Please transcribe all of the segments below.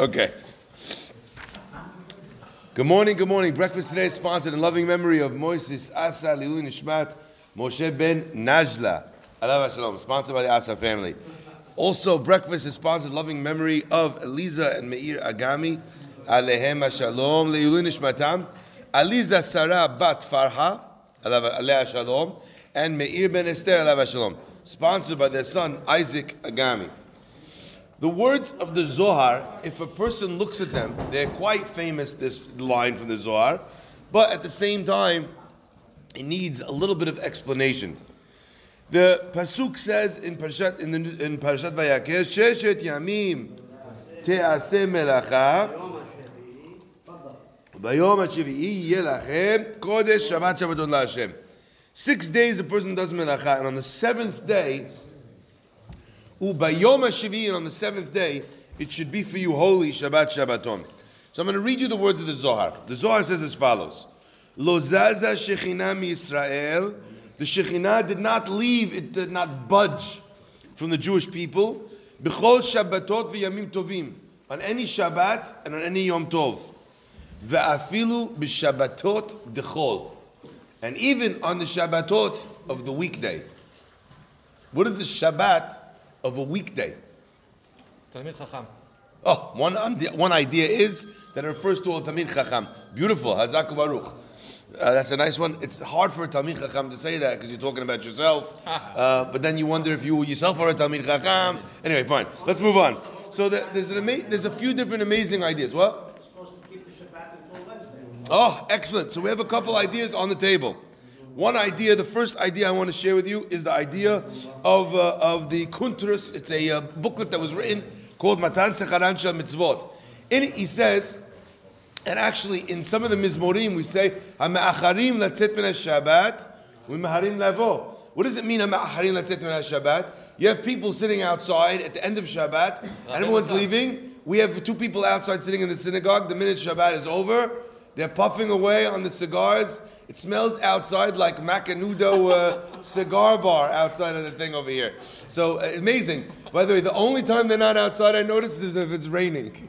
Okay. Good morning, good morning. Breakfast today is sponsored in loving memory of Moises Asa Liu Nishmat Moshe ben Najla. Alav Shalom, sponsored by the Asa family. Also, breakfast is sponsored in loving memory of Eliza and Meir Agami. Alehem Shalom. Leilun Nishmatam. Aliza Sarah Bat Farha. Aleh Shalom. And Meir ben Esther. Alav Shalom. Sponsored by their son Isaac Agami. The words of the Zohar, if a person looks at them, they're quite famous, this line from the Zohar, but at the same time, it needs a little bit of explanation. The Pasuk says in Parashat, in, the, in Parashat Vayakhel, Sheshet Yamim Te'aseh Melacha Bayom HaShevi'i Yelachem Kodesh Shabbat Shabbaton LaHashem Six days a person does Melacha, and on the seventh day, Ubayom HaShevi, on the seventh day, it should be for you holy Shabbat Shabbaton. So I'm going to read you the words of the Zohar. The Zohar says as follows. Lo zaza Shekhinah Israel. The Shekhinah did not leave, it did not budge from the Jewish people. B'chol Shabbatot v'yamim tovim. On any Shabbat and on any Yom Tov. Ve'afilu b'Shabbatot dechol. And even on the Shabbatot of the weekday. What is the Shabbat of a weekday. Talmid Chacham. Oh, one, one idea is that it refers to a Talmid Chacham. Beautiful. Hazak Baruch. Uh, that's a nice one. It's hard for a Talmid Chacham to say that because you're talking about yourself. Uh, but then you wonder if you yourself are a Talmid Chacham. Anyway, fine. Let's move on. So the, there's, an ama- there's a few different amazing ideas. What? Oh, excellent. So we have a couple ideas on the table. One idea, the first idea I want to share with you is the idea of, uh, of the Kuntrus. It's a uh, booklet that was written called Matan Secharan Shel Mitzvot. In it, he says, and actually in some of the Mizmorim, we say, HaMe'acharim latzet min Shabbat, u'meharim lavo. What does it mean, HaMe'acharim latzet min Shabbat? You have people sitting outside at the end of Shabbat, and everyone's leaving. We have two people outside sitting in the synagogue. The minute Shabbat is over, they're puffing away on the cigars. It smells outside like Macanudo uh, cigar bar outside of the thing over here. So uh, amazing. By the way, the only time they're not outside, I notice, is if it's raining.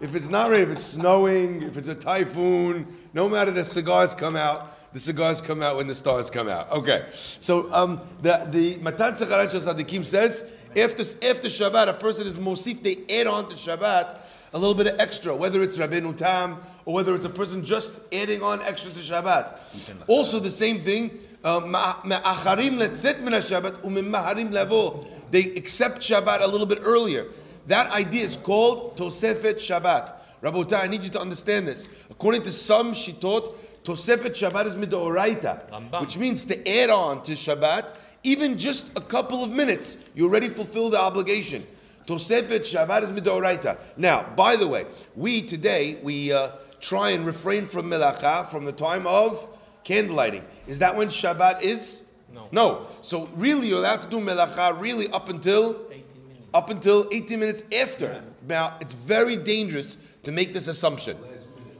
If it's not raining, if it's snowing, if it's a typhoon, no matter the cigars come out, the cigars come out when the stars come out. Okay. So um, the the Matan Secharat Shel Sadikim says after after Shabbat, a person is mosif. They add on to Shabbat a little bit of extra, whether it's Rabbeinu Tam or whether it's a person just adding on extra to Shabbat. Also, the same thing. uh, Ma'acharim letzet min Shabbat u'mimaharim levo. They accept Shabbat a little bit earlier. That idea is called Tosefet Shabbat. Rabotai, I need you to understand this. According to some Shitot, Tosefet Shabbat is midoraita, which means to add on to Shabbat, even just a couple of minutes, you already fulfill the obligation. Tosefet Shabbat is midoraita. Now, by the way, we today we uh, try and refrain from melacha from the time of candlelighting. Is that when Shabbat is? No. No. So really, you're allowed to do melacha really up until up until 18 minutes after. Now, it's very dangerous to make this assumption.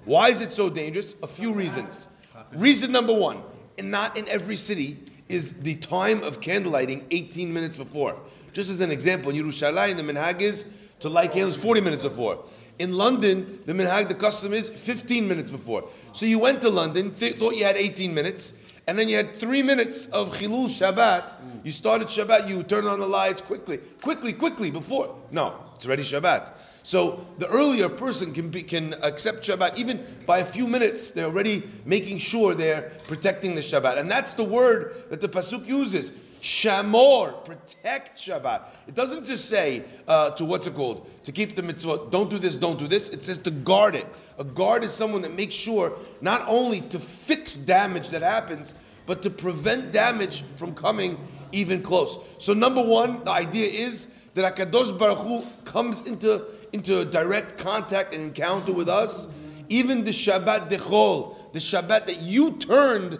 Why is it so dangerous? A few reasons. Reason number one, and not in every city is the time of candlelighting 18 minutes before. Just as an example, in Yerushalayim, the minhag is to light candles 40 minutes before. In London, the minhag, the custom is 15 minutes before. So you went to London, th- thought you had 18 minutes, and then you had three minutes of Chilul Shabbat. You started Shabbat, you turned on the lights quickly, quickly, quickly before. No, it's already Shabbat. So the earlier person can be, can accept Shabbat even by a few minutes. They're already making sure they're protecting the Shabbat, and that's the word that the pasuk uses. Shamor, protect Shabbat. It doesn't just say uh, to what's it called to keep the mitzvah, Don't do this, don't do this. It says to guard it. A guard is someone that makes sure not only to fix damage that happens, but to prevent damage from coming even close. So number one, the idea is that Hakadosh Baruch Hu comes into into direct contact and encounter with us. Even the Shabbat Dechol, the Shabbat that you turned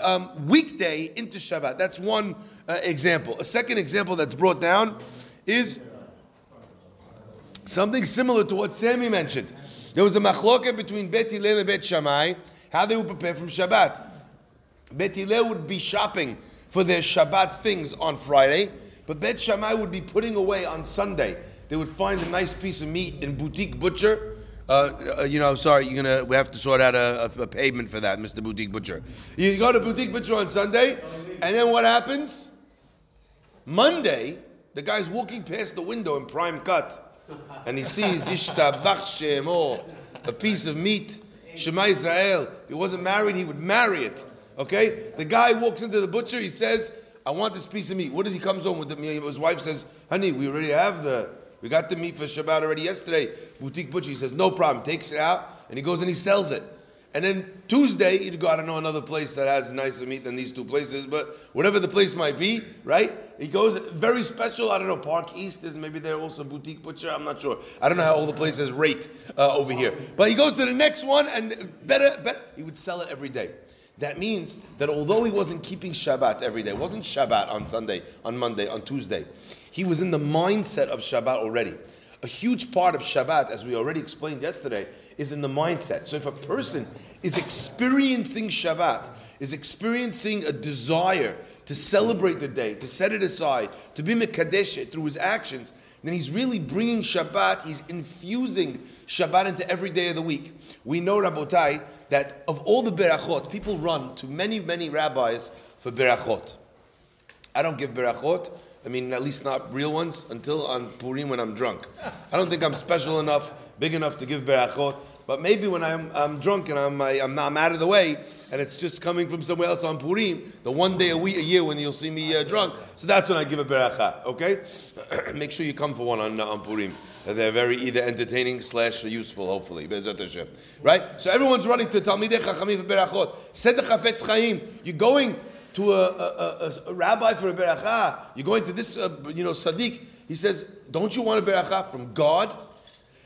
um, weekday into Shabbat. That's one uh, example. A second example that's brought down is something similar to what Sammy mentioned. There was a machloket between Bet Hillel and Bet Shammai, how they would prepare from Shabbat. Bet Hillel would be shopping for their Shabbat things on Friday, but Bet Shammai would be putting away on Sunday. they would find a nice piece of meat in boutique butcher. Uh, uh, you know, sorry, you're gonna. We have to sort out a, a, a payment for that, Mr. Boutique Butcher. You go to boutique butcher on Sunday, and then what happens? Monday, the guy's walking past the window in prime cut, and he sees Ishtabach Shemo, a piece of meat. Shema Israel. If he wasn't married, he would marry it. Okay? The guy walks into the butcher, he says, I want this piece of meat. What does he comes home with the? His wife says, Honey, we already have the we got the meat for Shabbat already yesterday. Boutique butcher, he says, no problem. Takes it out and he goes and he sells it. And then Tuesday, he'd go, I don't know another place that has nicer meat than these two places, but whatever the place might be, right? He goes, very special, I don't know, Park East is maybe there also boutique butcher, I'm not sure. I don't know how all the places rate uh, over here. But he goes to the next one and better, better, he would sell it every day. That means that although he wasn't keeping Shabbat every day, it wasn't Shabbat on Sunday, on Monday, on Tuesday, he was in the mindset of Shabbat already. A huge part of Shabbat, as we already explained yesterday, is in the mindset. So if a person is experiencing Shabbat, is experiencing a desire to celebrate the day, to set it aside, to be Mekadesh through his actions, then he's really bringing Shabbat, he's infusing Shabbat into every day of the week. We know, Rabotai, that of all the berachot, people run to many, many rabbis for berachot. I don't give berachot. I mean, at least not real ones, until on Purim when I'm drunk. I don't think I'm special enough, big enough to give berachot, but maybe when I'm, I'm drunk and I'm, I, am i I'm out of the way, and it's just coming from somewhere else on Purim, the one day a week, a year when you'll see me uh, drunk, so that's when I give a beracha, okay? Make sure you come for one on, on Purim. They're very either entertaining slash useful, hopefully. Right? So everyone's running to Talmidei Chachamim for berachot. Said the Chafetz Chaim, you're going to a, a, a, a, rabbi for a beracha, you're going to this, uh, you know, Sadiq, he says, don't you want a beracha from God?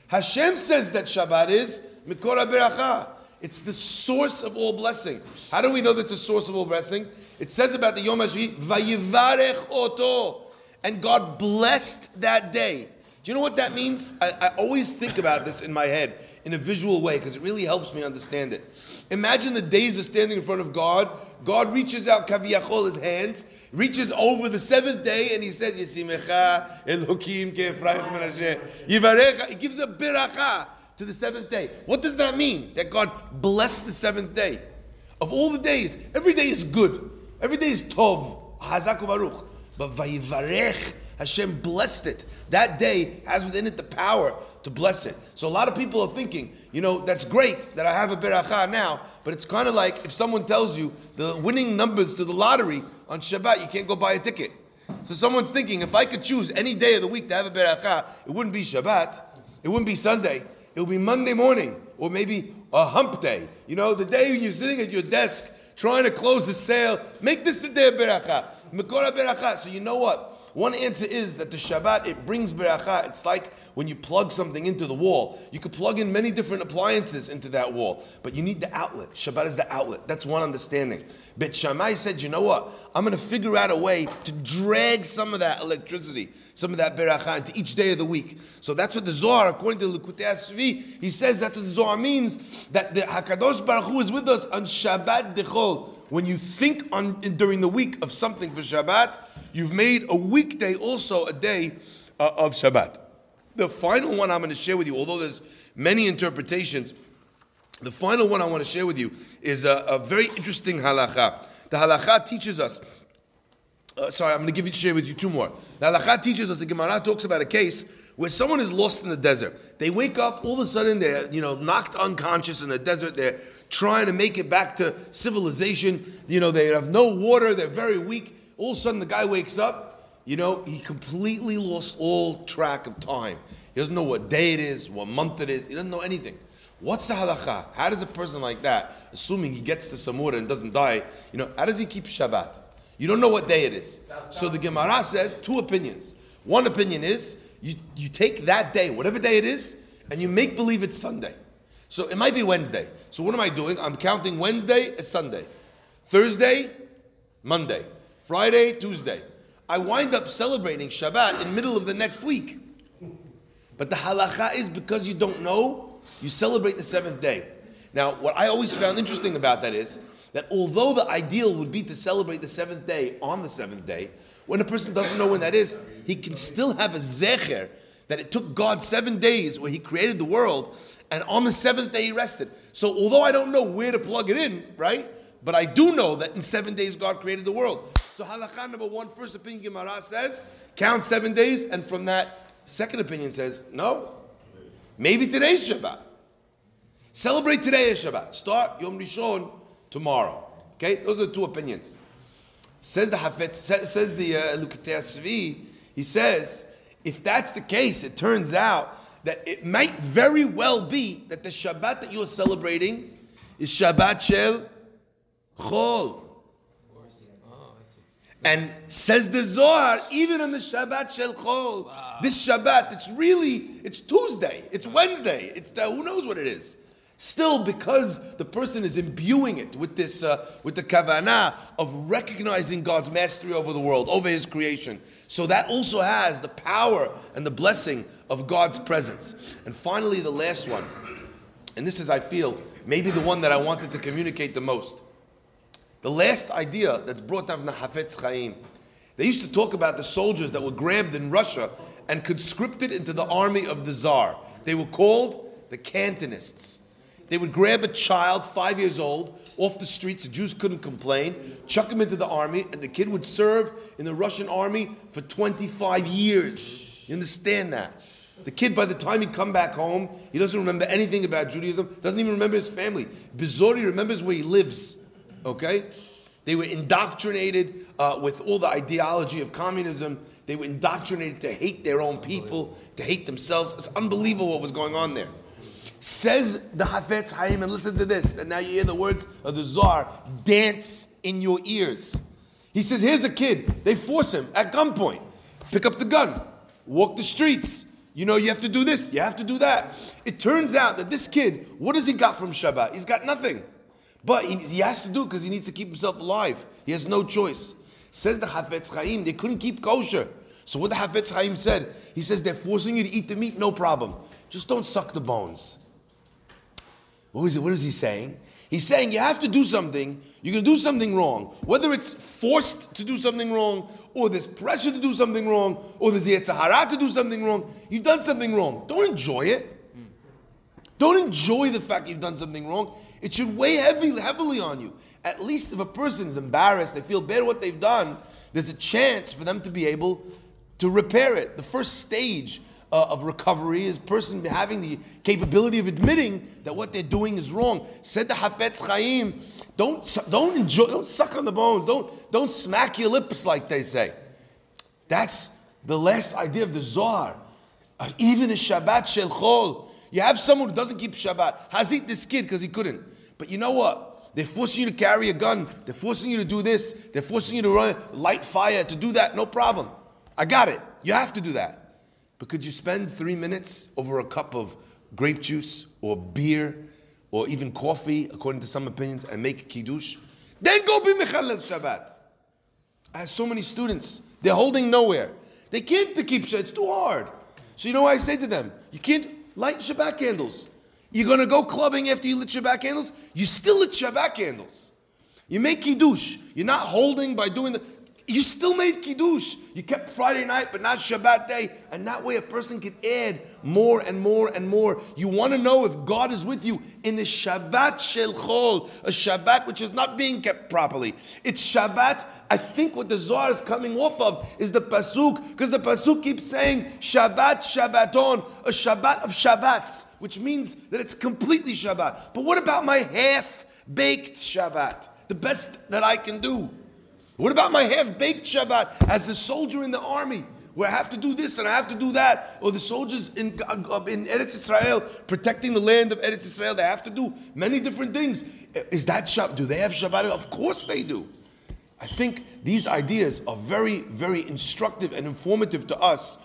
Hashem says that Shabbat is Mikora beracha. It's the source of all blessing. How do we know that's a source of all blessing? It says about the Yom HaShvi, Vayivarech Oto. And God blessed that day. Do you know what that means? I, I always think about this in my head in a visual way because it really helps me understand it. Imagine the days of standing in front of God. God reaches out kaviyachol his hands, reaches over the seventh day, and he says, Yisimecha Elokim Yivarecha. He gives a biracha to the seventh day. What does that mean? That God blessed the seventh day. Of all the days, every day is good. Every day is tov. Hazaku baruch. But vayivarech, Hashem blessed it. That day has within it the power to bless it. So a lot of people are thinking, you know, that's great that I have a beracha now, but it's kind of like if someone tells you the winning numbers to the lottery on Shabbat, you can't go buy a ticket. So someone's thinking, if I could choose any day of the week to have a beracha, it wouldn't be Shabbat, it wouldn't be Sunday, it would be Monday morning, or maybe a hump day. You know, the day when you're sitting at your desk trying to close a sale, make this the day of beracha. Beracha. So you know what? One answer is that the Shabbat, it brings beracha. It's like when you plug something into the wall. You could plug in many different appliances into that wall, but you need the outlet. Shabbat is the outlet. That's one understanding. But Shammai said, you know what? I'm going to figure out a way to drag some of that electricity, some of that beracha into each day of the week. So that's what the Zohar, according to Likutei Asvi, he says that's what the Zohar means, that the Hakadosh Baruch Hu is with us on Shabbat Dechol when you think on during the week of something for Shabbat, you've made a weekday also a day uh, of Shabbat. The final one I'm going to share with you, although there's many interpretations, the final one I want to share with you is a, a very interesting halacha. The halacha teaches us. Uh, sorry, I'm going to give you share with you two more. The halacha teaches us. The Gemara talks about a case where someone is lost in the desert. They wake up, all of a sudden they're you know knocked unconscious in the desert. They're trying to make it back to civilization. You know, they have no water, they're very weak. All of a sudden, the guy wakes up, you know, he completely lost all track of time. He doesn't know what day it is, what month it is, he doesn't know anything. What's the halacha? How does a person like that, assuming he gets to Samura and doesn't die, you know, how does he keep Shabbat? You don't know what day it is. So the Gemara says two opinions. One opinion is you, you take that day, whatever day it is, and you make believe it's Sunday. So it might be Wednesday. So what am I doing? I'm counting Wednesday as Sunday, Thursday, Monday, Friday, Tuesday. I wind up celebrating Shabbat in middle of the next week. But the halacha is because you don't know, you celebrate the seventh day. Now, what I always found interesting about that is that although the ideal would be to celebrate the seventh day on the seventh day, when a person doesn't know when that is, he can still have a zecher that it took God seven days where He created the world, and on the seventh day He rested. So, although I don't know where to plug it in, right? But I do know that in seven days God created the world. So, halakha number one, first opinion Gemara says, count seven days, and from that, second opinion says, no. Maybe today's Shabbat. Celebrate today as Shabbat. Start Yom Rishon tomorrow. Okay, those are two opinions. Says the Hafetz, says the uh, Svi, he says, if that's the case, it turns out that it might very well be that the Shabbat that you're celebrating is Shabbat Shel Chol. Oh, I see. And says the Zohar, even on the Shabbat Shel Chol, this Shabbat, it's really, it's Tuesday, it's Wednesday, it's the, who knows what it is. Still, because the person is imbuing it with this, uh, with the kavanah of recognizing God's mastery over the world, over His creation. So that also has the power and the blessing of God's presence. And finally, the last one, and this is, I feel, maybe the one that I wanted to communicate the most. The last idea that's brought down from the Hafetz Chaim. They used to talk about the soldiers that were grabbed in Russia and conscripted into the army of the Tsar. They were called the Cantonists. They would grab a child, five years old, off the streets, the Jews couldn't complain, chuck him into the army, and the kid would serve in the Russian army for 25 years. You understand that? The kid, by the time he'd come back home, he doesn't remember anything about Judaism, doesn't even remember his family. Bizori remembers where he lives. Okay? They were indoctrinated uh, with all the ideology of communism. They were indoctrinated to hate their own people, to hate themselves. It's unbelievable what was going on there. Says the Hafetz Haim, and listen to this, and now you hear the words of the Czar dance in your ears. He says, Here's a kid. They force him at gunpoint. Pick up the gun, walk the streets. You know, you have to do this, you have to do that. It turns out that this kid, what has he got from Shabbat? He's got nothing. But he, he has to do because he needs to keep himself alive. He has no choice. Says the Hafetz Chaim, they couldn't keep kosher. So what the Hafetz Chaim said, he says they're forcing you to eat the meat, no problem. Just don't suck the bones. What is, it, what is he saying? He's saying you have to do something, you're going to do something wrong. Whether it's forced to do something wrong, or there's pressure to do something wrong, or there's the Yetzer Hara to do something wrong, you've done something wrong. Don't enjoy it. Don't enjoy the fact you've done something wrong. It should weigh heavy, heavily on you. At least if a person is embarrassed, they feel bad what they've done, there's a chance for them to be able to repair it. The first stage uh, of recovery is person having the capability of admitting that what they're doing is wrong. Said the Hafetz Chaim, don't, don't enjoy, don't suck on the bones, don't, don't smack your lips like they say. That's the last idea of the Zohar. Uh, even a Shabbat Shel Chol, you have someone who doesn't keep Shabbat. Hazit this kid because he couldn't. But you know what? They're forcing you to carry a gun. They're forcing you to do this. They're forcing you to run light fire to do that. No problem. I got it. You have to do that. But could you spend three minutes over a cup of grape juice or beer or even coffee, according to some opinions, and make kiddush? Then go be mechalel Shabbat. I have so many students. They're holding nowhere. They can't keep Shabbat. It's too hard. So you know what I say to them? You can't light Shabbat candles. You're going to go clubbing after you lit Shabbat candles? You still lit Shabbat candles. You make kiddush. You're not holding by doing the. You still made kiddush. You kept Friday night, but not Shabbat day, and that way a person can add more and more and more. You want to know if God is with you in a Shabbat shel chol, a Shabbat which is not being kept properly. It's Shabbat. I think what the Zohar is coming off of is the pasuk, because the pasuk keeps saying Shabbat Shabbaton, a Shabbat of Shabbats, which means that it's completely Shabbat. But what about my half baked Shabbat? The best that I can do. What about my half baked Shabbat as a soldier in the army? Where I have to do this and I have to do that, or the soldiers in, uh, in Eretz Israel protecting the land of Eretz Israel, they have to do many different things. Is that Shabbat? Do they have Shabbat? Of course they do. I think these ideas are very, very instructive and informative to us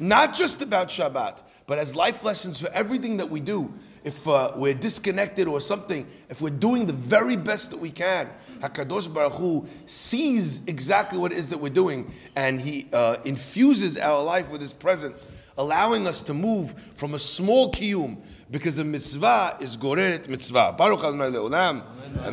not just about Shabbat, but as life lessons for everything that we do. If uh, we're disconnected or something, if we're doing the very best that we can, Hakadosh Baruch Hu sees exactly what it is that we're doing, and He uh, infuses our life with His presence, allowing us to move from a small kiyum because a mitzvah is goreret mitzvah. Baruch Adonai Leolam. Amen.